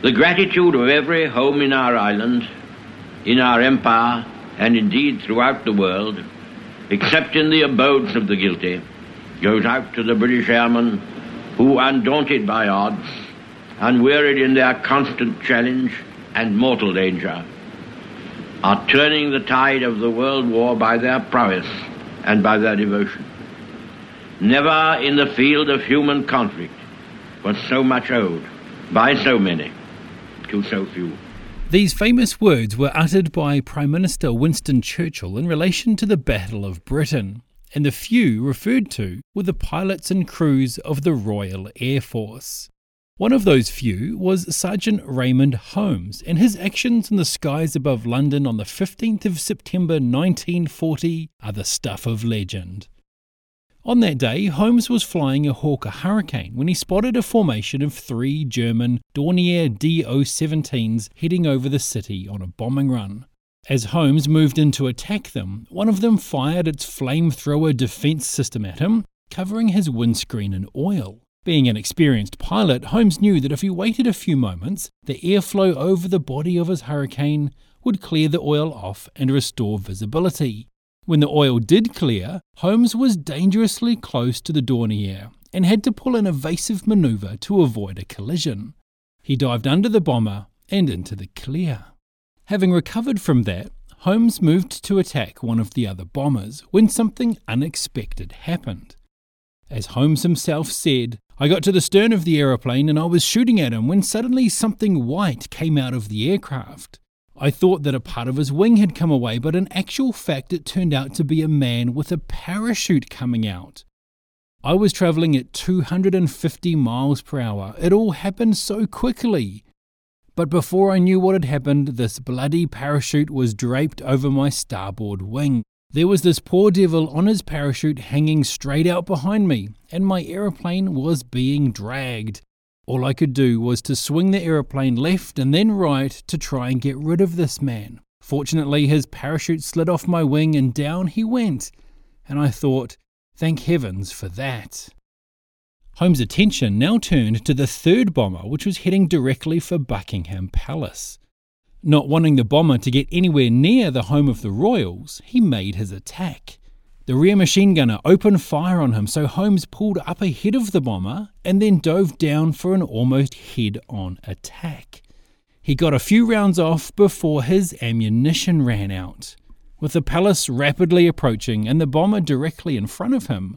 The gratitude of every home in our island, in our empire, and indeed throughout the world, except in the abodes of the guilty, goes out to the British airmen who, undaunted by odds, unwearied in their constant challenge and mortal danger, are turning the tide of the world war by their prowess and by their devotion. Never in the field of human conflict was so much owed by so many These famous words were uttered by Prime Minister Winston Churchill in relation to the Battle of Britain, and the few referred to were the pilots and crews of the Royal Air Force. One of those few was Sergeant Raymond Holmes, and his actions in the skies above London on the 15th of September 1940 are the stuff of legend. On that day, Holmes was flying a Hawker Hurricane when he spotted a formation of three German Dornier Do 17s heading over the city on a bombing run. As Holmes moved in to attack them, one of them fired its flamethrower defense system at him, covering his windscreen in oil. Being an experienced pilot, Holmes knew that if he waited a few moments, the airflow over the body of his hurricane would clear the oil off and restore visibility. When the oil did clear, Holmes was dangerously close to the Dornier and had to pull an evasive maneuver to avoid a collision. He dived under the bomber and into the clear. Having recovered from that, Holmes moved to attack one of the other bombers when something unexpected happened. As Holmes himself said, I got to the stern of the aeroplane and I was shooting at him when suddenly something white came out of the aircraft. I thought that a part of his wing had come away, but in actual fact, it turned out to be a man with a parachute coming out. I was travelling at 250 miles per hour. It all happened so quickly. But before I knew what had happened, this bloody parachute was draped over my starboard wing. There was this poor devil on his parachute hanging straight out behind me, and my aeroplane was being dragged. All I could do was to swing the aeroplane left and then right to try and get rid of this man. Fortunately, his parachute slid off my wing and down he went, and I thought, thank heavens for that. Holmes' attention now turned to the third bomber, which was heading directly for Buckingham Palace. Not wanting the bomber to get anywhere near the home of the royals, he made his attack. The rear machine gunner opened fire on him, so Holmes pulled up ahead of the bomber and then dove down for an almost head on attack. He got a few rounds off before his ammunition ran out. With the palace rapidly approaching and the bomber directly in front of him,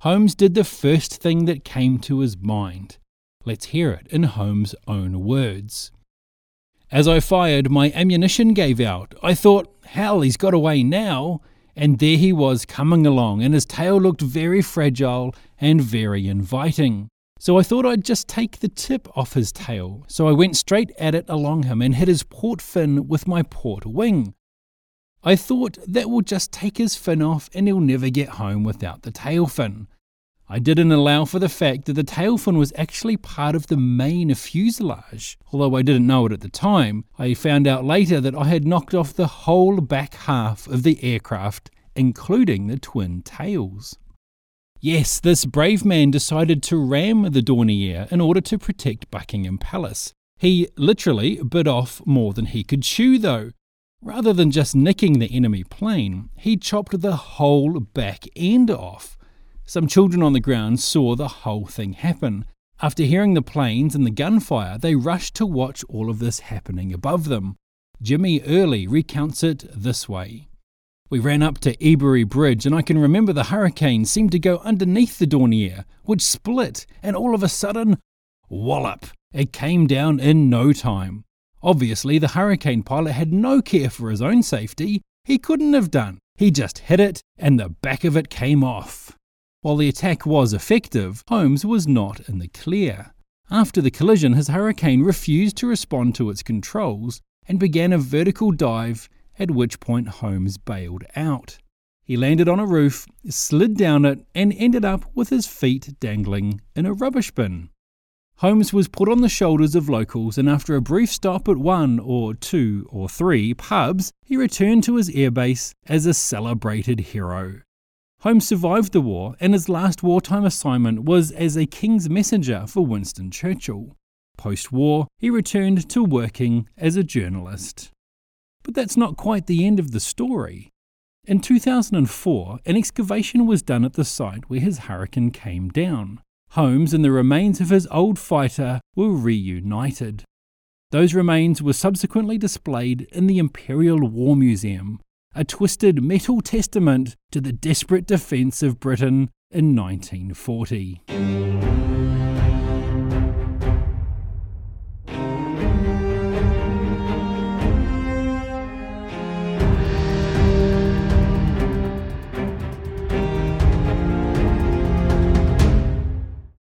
Holmes did the first thing that came to his mind. Let's hear it in Holmes' own words. As I fired, my ammunition gave out. I thought, hell, he's got away now. And there he was coming along, and his tail looked very fragile and very inviting. So I thought I'd just take the tip off his tail. So I went straight at it along him and hit his port fin with my port wing. I thought that will just take his fin off and he'll never get home without the tail fin. I didn't allow for the fact that the tail fin was actually part of the main fuselage. Although I didn't know it at the time, I found out later that I had knocked off the whole back half of the aircraft, including the twin tails. Yes, this brave man decided to ram the Dornier in order to protect Buckingham Palace. He literally bit off more than he could chew, though. Rather than just nicking the enemy plane, he chopped the whole back end off. Some children on the ground saw the whole thing happen. After hearing the planes and the gunfire, they rushed to watch all of this happening above them. Jimmy Early recounts it this way. We ran up to Ebury Bridge, and I can remember the hurricane seemed to go underneath the Dornier, which split, and all of a sudden, wallop! It came down in no time. Obviously, the hurricane pilot had no care for his own safety. He couldn't have done. He just hit it, and the back of it came off. While the attack was effective, Holmes was not in the clear. After the collision, his Hurricane refused to respond to its controls and began a vertical dive, at which point Holmes bailed out. He landed on a roof, slid down it, and ended up with his feet dangling in a rubbish bin. Holmes was put on the shoulders of locals, and after a brief stop at one or two or three pubs, he returned to his airbase as a celebrated hero. Holmes survived the war, and his last wartime assignment was as a king's messenger for Winston Churchill. Post war, he returned to working as a journalist. But that's not quite the end of the story. In 2004, an excavation was done at the site where his hurricane came down. Holmes and the remains of his old fighter were reunited. Those remains were subsequently displayed in the Imperial War Museum, a twisted metal testament to the desperate defence of Britain in 1940.